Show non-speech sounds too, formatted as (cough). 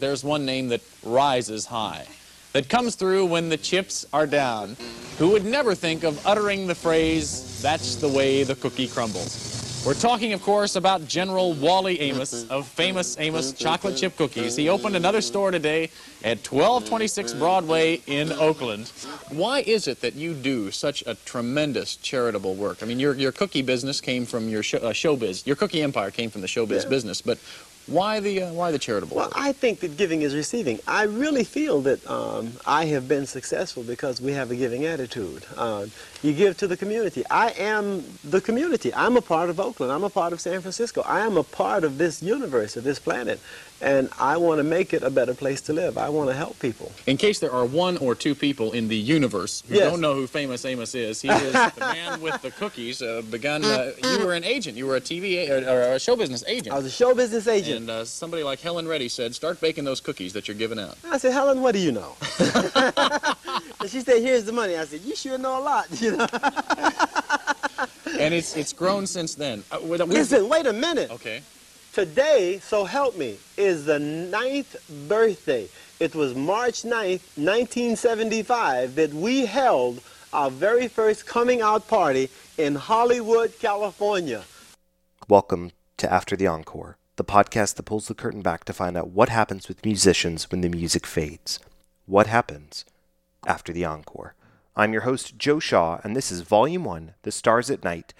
There's one name that rises high, that comes through when the chips are down. Who would never think of uttering the phrase, that's the way the cookie crumbles? We're talking, of course, about General Wally Amos of famous Amos chocolate chip cookies. He opened another store today at 1226 Broadway in Oakland. Why is it that you do such a tremendous charitable work? I mean, your, your cookie business came from your show, uh, showbiz. Your cookie empire came from the showbiz Yeah. business, but why the uh, why the charitable Well. I think that giving is receiving. I really feel that um, I have been successful because we have a giving attitude. Uh, you give to the community. I am the community. I'm a part of Oakland. I'm a part of San Francisco. I am a part of this universe, of this planet. And I want to make it a better place to live. I want to help people. In case there are one or two people in the universe who Yes. don't know who famous Amos is, he is the (laughs) man with the cookies. Uh, begun. Uh, you were an agent. You were a TV or a show business agent. I was a show business agent. And uh, somebody like Helen Reddy said, start baking those cookies that you're giving out. I said, Helen, what do you know? and (laughs) (laughs) she said, here's the money. I said, you sure know a lot. (laughs) You know? And it's it's grown since then. Uh, we- we- Listen, wait a minute. Okay. Today, so help me, is the ninth birthday. It was March 9th, 1975, that we held our very first coming out party in Hollywood, California. Welcome to After the Encore, the podcast that pulls the curtain back to find out what happens with musicians when the music fades. What happens after the encore? I'm your host, Joe Shaw, and this is Volume 1 The Stars at Night